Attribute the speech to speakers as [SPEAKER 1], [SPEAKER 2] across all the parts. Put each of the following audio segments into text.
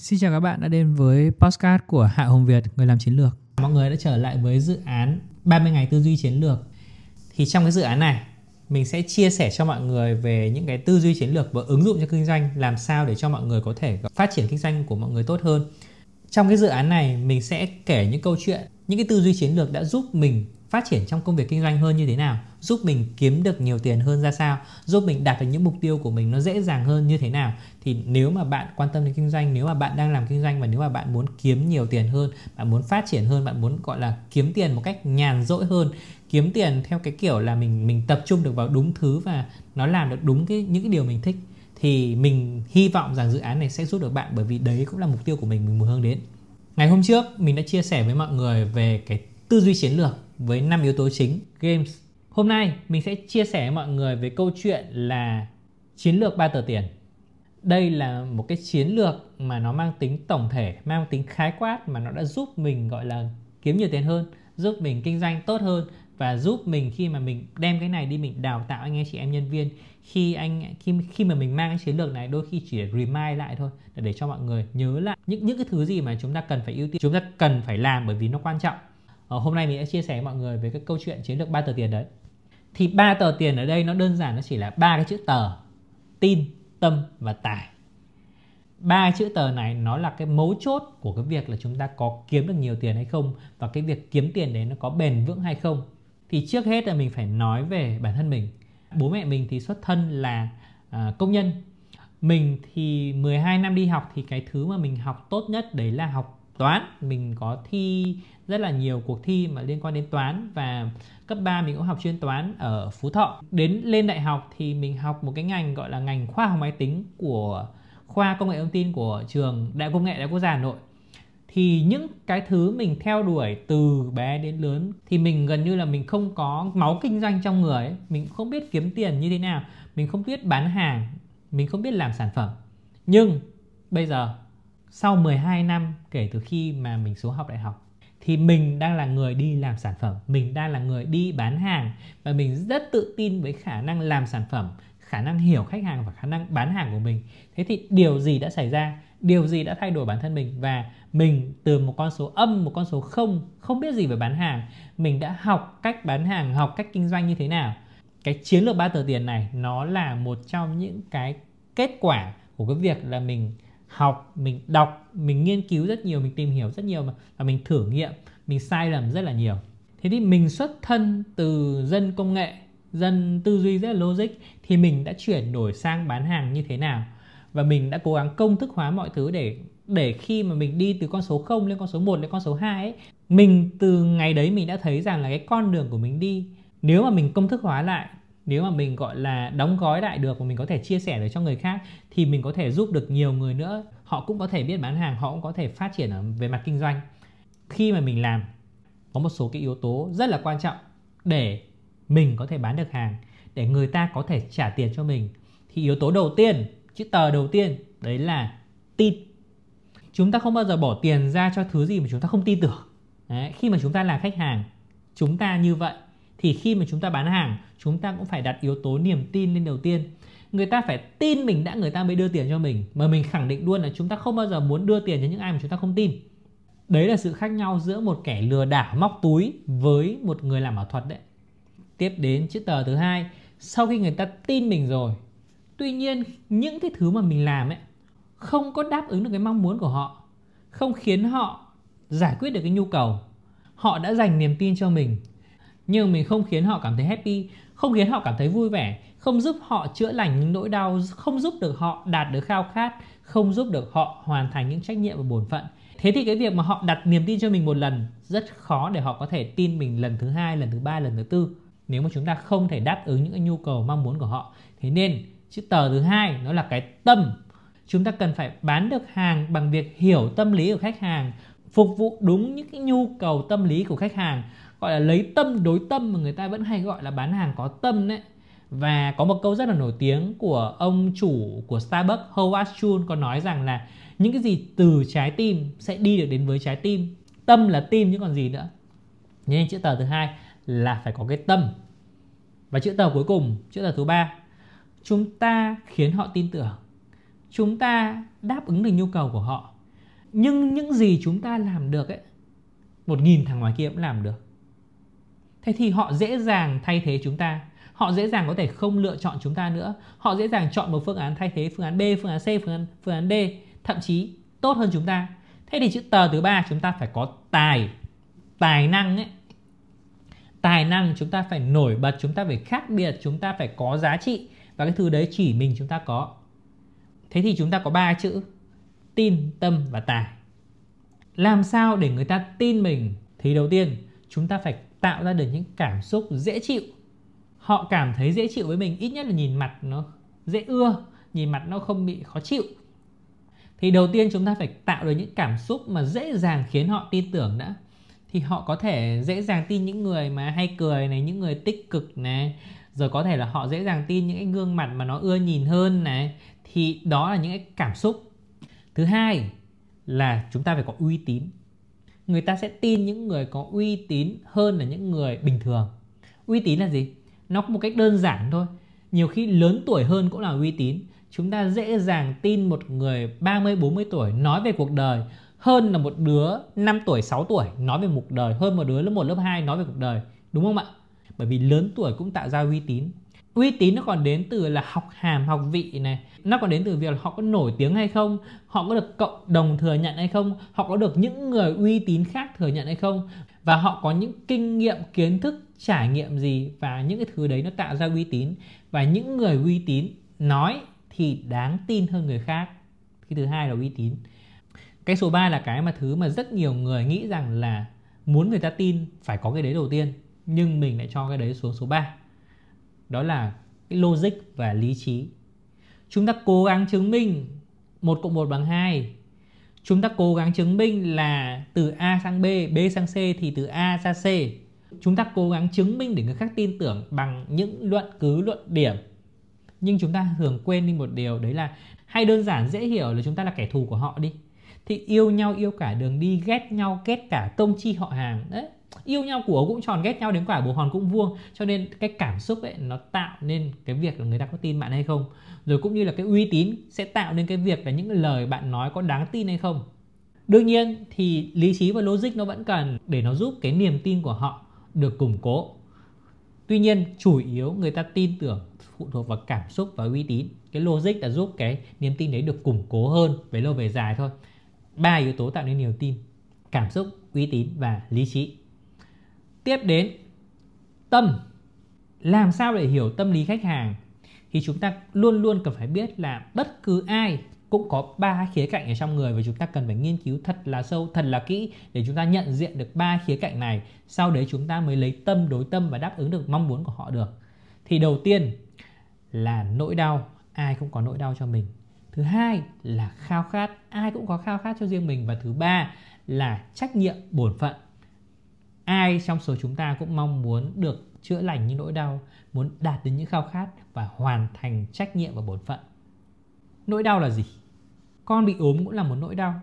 [SPEAKER 1] Xin chào các bạn đã đến với podcast của Hạ Hồng Việt, người làm chiến lược. Mọi người đã trở lại với dự án 30 ngày tư duy chiến lược. Thì trong cái dự án này, mình sẽ chia sẻ cho mọi người về những cái tư duy chiến lược và ứng dụng cho kinh doanh làm sao để cho mọi người có thể phát triển kinh doanh của mọi người tốt hơn. Trong cái dự án này, mình sẽ kể những câu chuyện, những cái tư duy chiến lược đã giúp mình phát triển trong công việc kinh doanh hơn như thế nào, giúp mình kiếm được nhiều tiền hơn ra sao, giúp mình đạt được những mục tiêu của mình nó dễ dàng hơn như thế nào. Thì nếu mà bạn quan tâm đến kinh doanh, nếu mà bạn đang làm kinh doanh và nếu mà bạn muốn kiếm nhiều tiền hơn, bạn muốn phát triển hơn, bạn muốn, gọi là, kiếm tiền một cách nhàn rỗi hơn, kiếm tiền theo cái kiểu là mình mình tập trung được vào đúng thứ và nó làm được đúng cái, những cái điều mình thích, thì mình hy vọng rằng dự án này sẽ giúp được bạn bởi vì đấy cũng là mục tiêu của mình mình muốn hướng đến. Ngày hôm trước, mình đã chia sẻ với mọi người về cái tư duy chiến lược với 5 yếu tố chính games. Hôm nay mình sẽ chia sẻ với mọi người về câu chuyện là chiến lược ba tờ tiền. Đây là một cái chiến lược mà nó mang tính tổng thể, mang tính khái quát mà nó đã giúp mình gọi là kiếm nhiều tiền hơn, giúp mình kinh doanh tốt hơn và giúp mình khi mà mình đem cái này đi mình đào tạo anh em chị em nhân viên khi anh khi khi mà mình mang cái chiến lược này đôi khi chỉ để remind lại thôi để, để cho mọi người nhớ lại những những cái thứ gì mà chúng ta cần phải ưu tiên chúng ta cần phải làm bởi vì nó quan trọng Ờ, hôm nay mình sẽ chia sẻ với mọi người về cái câu chuyện chiến lược ba tờ tiền đấy. Thì ba tờ tiền ở đây nó đơn giản nó chỉ là ba cái chữ tờ tin tâm và tài. Ba chữ tờ này nó là cái mấu chốt của cái việc là chúng ta có kiếm được nhiều tiền hay không và cái việc kiếm tiền đấy nó có bền vững hay không. Thì trước hết là mình phải nói về bản thân mình. Bố mẹ mình thì xuất thân là à, công nhân. Mình thì 12 năm đi học thì cái thứ mà mình học tốt nhất đấy là học toán. Mình có thi rất là nhiều cuộc thi mà liên quan đến toán và cấp 3 mình cũng học chuyên toán ở Phú Thọ. Đến lên đại học thì mình học một cái ngành gọi là ngành khoa học máy tính của khoa công nghệ thông tin của trường đại công nghệ đại quốc gia Hà Nội. Thì những cái thứ mình theo đuổi từ bé đến lớn thì mình gần như là mình không có máu kinh doanh trong người ấy. mình không biết kiếm tiền như thế nào. Mình không biết bán hàng. Mình không biết làm sản phẩm. Nhưng bây giờ sau 12 năm kể từ khi mà mình xuống học đại học, thì mình đang là người đi làm sản phẩm, mình đang là người đi bán hàng và mình rất tự tin với khả năng làm sản phẩm, khả năng hiểu khách hàng và khả năng bán hàng của mình. Thế thì điều gì đã xảy ra? Điều gì đã thay đổi bản thân mình? Và mình từ một con số âm, một con số không không biết gì về bán hàng, mình đã học cách bán hàng, học cách kinh doanh như thế nào? Cái chiến lược ba tờ tiền này nó là một trong những cái kết quả của cái việc là mình học, mình đọc, mình nghiên cứu rất nhiều, mình tìm hiểu rất nhiều mà, và mình thử nghiệm, mình sai lầm rất là nhiều. Thế thì mình xuất thân từ dân công nghệ, dân tư duy rất là logic, thì mình đã chuyển đổi sang bán hàng như thế nào? Và mình đã cố gắng công thức hóa mọi thứ để để khi mà mình đi từ con số 0 lên con số 1 lên con số 2 ấy, mình từ ngày đấy mình đã thấy rằng là cái con đường của mình đi, nếu mà mình công thức hóa lại nếu mà mình gọi là đóng gói lại được và mình có thể chia sẻ được cho người khác thì mình có thể giúp được nhiều người nữa. Họ cũng có thể biết bán hàng họ cũng có thể phát triển ở về mặt kinh doanh. Khi mà mình làm có một số cái yếu tố rất là quan trọng để mình có thể bán được hàng để người ta có thể trả tiền cho mình. Thì yếu tố đầu tiên chữ tờ đầu tiên đấy là tin. Chúng ta không bao giờ bỏ tiền ra cho thứ gì mà chúng ta không tin tưởng. Đấy, khi mà chúng ta là khách hàng chúng ta như vậy thì khi mà chúng ta bán hàng, chúng ta cũng phải đặt yếu tố niềm tin lên đầu tiên. Người ta phải tin mình đã người ta mới đưa tiền cho mình. Mà mình khẳng định luôn là chúng ta không bao giờ muốn đưa tiền cho những ai mà chúng ta không tin. Đấy là sự khác nhau giữa một kẻ lừa đảo móc túi với một người làm ảo thuật đấy. Tiếp đến chữ tờ thứ hai, sau khi người ta tin mình rồi, tuy nhiên những cái thứ mà mình làm ấy, không có đáp ứng được cái mong muốn của họ, không khiến họ giải quyết được cái nhu cầu, họ đã dành niềm tin cho mình nhưng mình không khiến họ cảm thấy happy, không khiến họ cảm thấy vui vẻ, không giúp họ chữa lành những nỗi đau, không giúp được họ đạt được khao khát, không giúp được họ hoàn thành những trách nhiệm và bổn phận. Thế thì cái việc mà họ đặt niềm tin cho mình một lần, rất khó để họ có thể tin mình lần thứ hai, lần thứ ba, lần thứ tư. Nếu mà chúng ta không thể đáp ứng những cái nhu cầu mong muốn của họ. Thế nên, chữ tờ thứ hai, nó là cái tâm. Chúng ta cần phải bán được hàng bằng việc hiểu tâm lý của khách hàng, phục vụ đúng những cái nhu cầu tâm lý của khách hàng gọi là lấy tâm đối tâm mà người ta vẫn hay gọi là bán hàng có tâm đấy. Và có một câu rất là nổi tiếng của ông chủ của Starbucks, Howard Schultz, có nói rằng là những cái gì từ trái tim sẽ đi được đến với trái tim. Tâm là tim chứ còn gì nữa. Nên chữ tờ thứ hai là phải có cái tâm. Và chữ tờ cuối cùng, chữ tờ thứ ba, chúng ta khiến họ tin tưởng. Chúng ta đáp ứng được nhu cầu của họ. Nhưng những gì chúng ta làm được ấy, một nghìn thằng ngoài kia cũng làm được thế thì họ dễ dàng thay thế chúng ta. Họ dễ dàng có thể không lựa chọn chúng ta nữa. Họ dễ dàng chọn một phương án thay thế phương án B, phương án C, phương án phương án D. Thậm chí tốt hơn chúng ta. Thế thì chữ tờ thứ ba chúng ta phải có tài. Tài năng ấy. Tài năng chúng ta phải nổi bật, chúng ta phải khác biệt, chúng ta phải có giá trị. Và cái thứ đấy chỉ mình chúng ta có. Thế thì chúng ta có ba chữ. Tin, tâm và tài. Làm sao để người ta tin mình? Thì đầu tiên, chúng ta phải tạo ra được những cảm xúc dễ chịu. Họ cảm thấy dễ chịu với mình, ít nhất là nhìn mặt nó dễ ưa, nhìn mặt nó không bị khó chịu. Thì đầu tiên chúng ta phải tạo được những cảm xúc mà dễ dàng khiến họ tin tưởng đã. Thì họ có thể dễ dàng tin những người mà hay cười này, những người tích cực này. Rồi có thể là họ dễ dàng tin những cái gương mặt mà nó ưa nhìn hơn này. Thì đó là những cái cảm xúc. Thứ hai là chúng ta phải có uy tín người ta sẽ tin những người có uy tín hơn là những người bình thường. Uy tín là gì? Nó có một cách đơn giản thôi. Nhiều khi lớn tuổi hơn cũng là uy tín. Chúng ta dễ dàng tin một người 30 40 tuổi nói về cuộc đời hơn là một đứa 5 tuổi 6 tuổi nói về cuộc đời, hơn một đứa lớp 1 lớp 2 nói về cuộc đời. Đúng không ạ? Bởi vì lớn tuổi cũng tạo ra uy tín uy tín nó còn đến từ là học hàm, học vị này. Nó còn đến từ việc là họ có nổi tiếng hay không, họ có được cộng đồng thừa nhận hay không, họ có được những người uy tín khác thừa nhận hay không, và họ có những kinh nghiệm, kiến thức, trải nghiệm gì, và những cái thứ đấy nó tạo ra uy tín. Và những người uy tín nói thì đáng tin hơn người khác. Cái thứ hai là uy tín. Cái số 3 là cái mà thứ mà rất nhiều người nghĩ rằng là muốn người ta tin phải có cái đấy đầu tiên, nhưng mình lại cho cái đấy xuống số 3 đó là cái logic và lý trí. Chúng ta cố gắng chứng minh 1 cộng 1 bằng 2 chúng ta cố gắng chứng minh là từ A sang B, B sang C thì từ A ra C. Chúng ta cố gắng chứng minh để người khác tin tưởng bằng những luận cứ luận điểm. Nhưng chúng ta thường quên đi một điều đấy là hay đơn giản dễ hiểu là chúng ta là kẻ thù của họ đi thì yêu nhau, yêu cả đường đi, ghét nhau, ghét cả tông chi họ hàng. Đấy, yêu nhau của cũng tròn ghét nhau đến quả bồ hòn cũng vuông. Cho nên cái cảm xúc ấy, nó tạo nên cái việc là người ta có tin bạn hay không. Rồi cũng như là cái uy tín sẽ tạo nên cái việc là những lời bạn nói có đáng tin hay không. Đương nhiên thì lý trí và logic nó vẫn cần để nó giúp cái niềm tin của họ được củng cố. Tuy nhiên, chủ yếu người ta tin tưởng phụ thuộc vào cảm xúc và uy tín. Cái logic là giúp cái niềm tin đấy được củng cố hơn về lâu về dài thôi ba yếu tố tạo nên niềm tin, cảm xúc, uy tín và lý trí. Tiếp đến, tâm. Làm sao để hiểu tâm lý khách hàng? Thì chúng ta luôn luôn cần phải biết là bất cứ ai cũng có ba khía cạnh ở trong người và chúng ta cần phải nghiên cứu thật là sâu, thật là kỹ để chúng ta nhận diện được ba khía cạnh này. Sau đấy chúng ta mới lấy tâm đối tâm và đáp ứng được mong muốn của họ được. Thì đầu tiên là nỗi đau. Ai cũng có nỗi đau cho mình thứ hai là khao khát. Ai cũng có khao khát cho riêng mình. Và thứ ba là trách nhiệm, bổn phận. Ai trong số chúng ta cũng mong muốn được chữa lành những nỗi đau, muốn đạt đến những khao khát và hoàn thành trách nhiệm và bổn phận. Nỗi đau là gì? Con bị ốm cũng là một nỗi đau.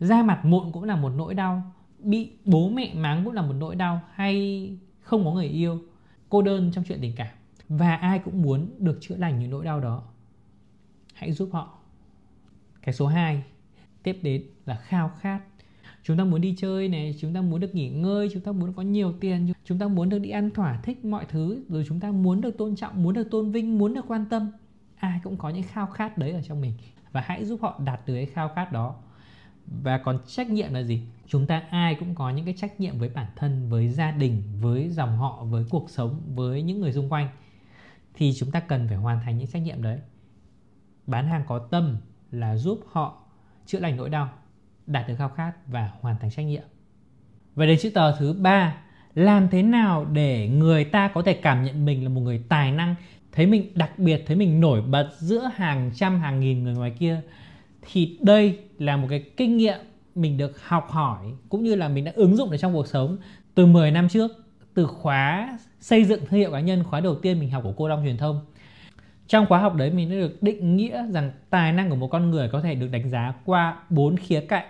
[SPEAKER 1] Da mặt mụn cũng là một nỗi đau. Bị bố mẹ mắng cũng là một nỗi đau hay không có người yêu. Cô đơn trong chuyện tình cảm. Và ai cũng muốn được chữa lành những nỗi đau đó. Hãy giúp họ cái số 2 tiếp đến là khao khát. Chúng ta muốn đi chơi này, chúng ta muốn được nghỉ ngơi, chúng ta muốn có nhiều tiền, chúng ta muốn được đi ăn thỏa thích mọi thứ, rồi chúng ta muốn được tôn trọng, muốn được tôn vinh, muốn được quan tâm. Ai cũng có những khao khát đấy ở trong mình. Và hãy giúp họ đạt được cái khao khát đó. Và còn trách nhiệm là gì? Chúng ta ai cũng có những cái trách nhiệm với bản thân, với gia đình, với dòng họ, với cuộc sống, với những người xung quanh. Thì chúng ta cần phải hoàn thành những trách nhiệm đấy. Bán hàng có tâm là giúp họ chữa lành nỗi đau, đạt được khao khát và hoàn thành trách nhiệm. Và đến chữ tờ thứ ba, làm thế nào để người ta có thể cảm nhận mình là một người tài năng, thấy mình đặc biệt, thấy mình nổi bật giữa hàng trăm, hàng nghìn người ngoài kia, thì đây là một cái kinh nghiệm mình được học hỏi cũng như là mình đã ứng dụng ở trong cuộc sống từ 10 năm trước, từ khóa xây dựng thương hiệu cá nhân, khóa đầu tiên mình học của cô Long truyền thông trong khóa học đấy mình đã được định nghĩa rằng tài năng của một con người có thể được đánh giá qua bốn khía cạnh.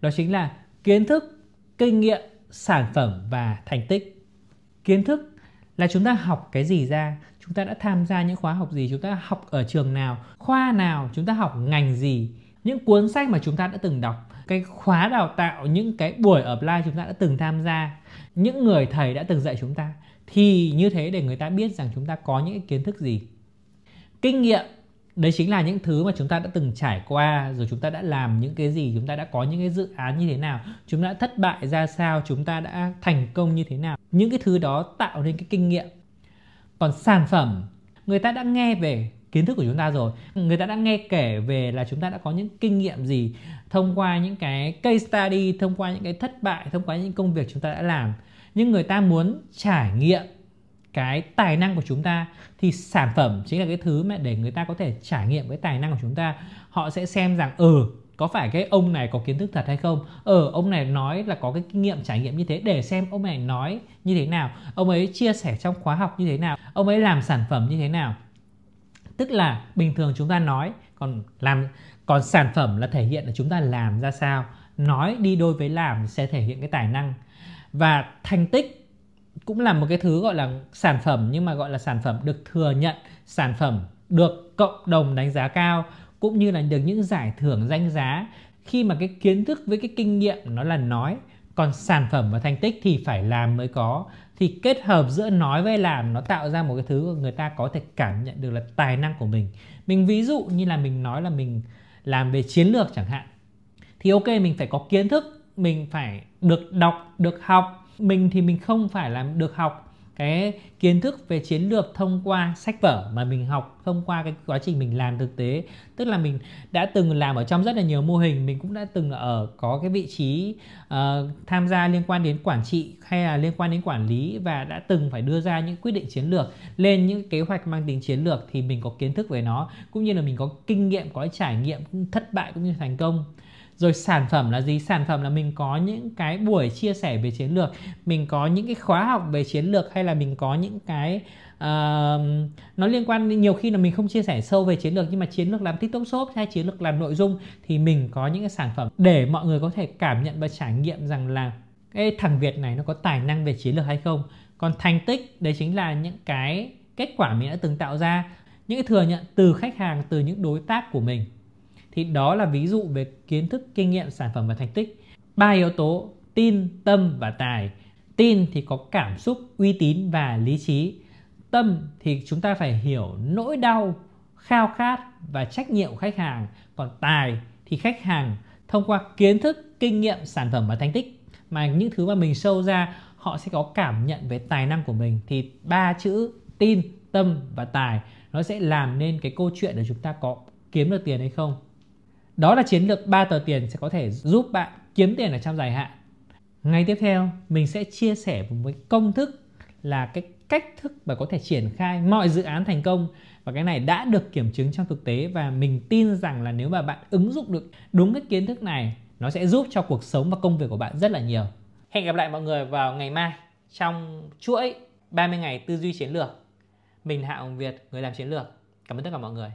[SPEAKER 1] Đó chính là kiến thức, kinh nghiệm, sản phẩm và thành tích. Kiến thức là chúng ta học cái gì ra, chúng ta đã tham gia những khóa học gì, chúng ta học ở trường nào, khoa nào, chúng ta học ngành gì, những cuốn sách mà chúng ta đã từng đọc, cái khóa đào tạo, những cái buổi offline chúng ta đã từng tham gia, những người thầy đã từng dạy chúng ta. Thì như thế để người ta biết rằng chúng ta có những kiến thức gì kinh nghiệm. Đấy chính là những thứ mà chúng ta đã từng trải qua, rồi chúng ta đã làm những cái gì, chúng ta đã có những cái dự án như thế nào, chúng ta đã thất bại ra sao, chúng ta đã thành công như thế nào. Những cái thứ đó tạo nên cái kinh nghiệm. Còn sản phẩm, người ta đã nghe về kiến thức của chúng ta rồi. Người ta đã nghe kể về là chúng ta đã có những kinh nghiệm gì thông qua những cái case study, thông qua những cái thất bại, thông qua những công việc chúng ta đã làm. Nhưng người ta muốn trải nghiệm cái tài năng của chúng ta, thì sản phẩm chính là cái thứ mà để người ta có thể trải nghiệm cái tài năng của chúng ta. Họ sẽ xem rằng ừ có phải cái ông này có kiến thức thật hay không? Ờ ông này nói là có cái kinh nghiệm trải nghiệm như thế, để xem ông này nói như thế nào. Ông ấy chia sẻ trong khóa học như thế nào. Ông ấy làm sản phẩm như thế nào. Tức là bình thường chúng ta nói, còn làm, còn sản phẩm là thể hiện là chúng ta làm ra sao? Nói đi đôi với làm sẽ thể hiện cái tài năng. Và thành tích cũng là một cái thứ gọi là sản phẩm, nhưng mà gọi là sản phẩm được thừa nhận, sản phẩm được cộng đồng đánh giá cao, cũng như là được những giải thưởng danh giá. Khi mà cái kiến thức với cái kinh nghiệm nó là nói, còn sản phẩm và thành tích thì phải làm mới có. Thì kết hợp giữa nói với làm, nó tạo ra một cái thứ người ta có thể cảm nhận được là tài năng của mình. Mình ví dụ như là mình nói là mình làm về chiến lược chẳng hạn, thì ok, mình phải có kiến thức, mình phải được đọc, được học mình thì mình không phải làm được học cái kiến thức về chiến lược thông qua sách vở mà mình học thông qua cái quá trình mình làm thực tế. Tức là mình đã từng làm ở trong rất là nhiều mô hình mình cũng đã từng ở có cái vị trí uh, tham gia liên quan đến quản trị hay là liên quan đến quản lý và đã từng phải đưa ra những quyết định chiến lược lên những kế hoạch mang tính chiến lược thì mình có kiến thức về nó cũng như là mình có kinh nghiệm có trải nghiệm thất bại cũng như thành công rồi sản phẩm là gì? Sản phẩm là mình có những cái buổi chia sẻ về chiến lược mình có những cái khóa học về chiến lược hay là mình có những cái uh, nó liên quan nhiều khi là mình không chia sẻ sâu về chiến lược nhưng mà chiến lược làm tiktok shop hay chiến lược làm nội dung thì mình có những cái sản phẩm để mọi người có thể cảm nhận và trải nghiệm rằng là cái thằng việt này nó có tài năng về chiến lược hay không. Còn thành tích đấy chính là những cái kết quả mình đã từng tạo ra những cái thừa nhận từ khách hàng từ những đối tác của mình thì đó là ví dụ về kiến thức, kinh nghiệm, sản phẩm và thành tích. Ba yếu tố, tin, tâm và tài. Tin thì có cảm xúc, uy tín và lý trí. Tâm thì chúng ta phải hiểu nỗi đau, khao khát và trách nhiệm của khách hàng. Còn tài thì khách hàng thông qua kiến thức, kinh nghiệm, sản phẩm và thành tích. Mà những thứ mà mình sâu ra, họ sẽ có cảm nhận về tài năng của mình. Thì ba chữ tin, tâm và tài, nó sẽ làm nên cái câu chuyện để chúng ta có kiếm được tiền hay không đó là chiến lược 3 tờ tiền sẽ có thể giúp bạn kiếm tiền ở trong dài hạn. Ngay tiếp theo, mình sẽ chia sẻ một công thức là cái cách thức mà có thể triển khai mọi dự án thành công và cái này đã được kiểm chứng trong thực tế và mình tin rằng là nếu mà bạn ứng dụng được đúng cái kiến thức này nó sẽ giúp cho cuộc sống và công việc của bạn rất là nhiều. Hẹn gặp lại mọi người vào ngày mai trong chuỗi 30 ngày tư duy chiến lược. Mình Hạ Hồng Việt, người làm chiến lược. Cảm ơn tất cả mọi người.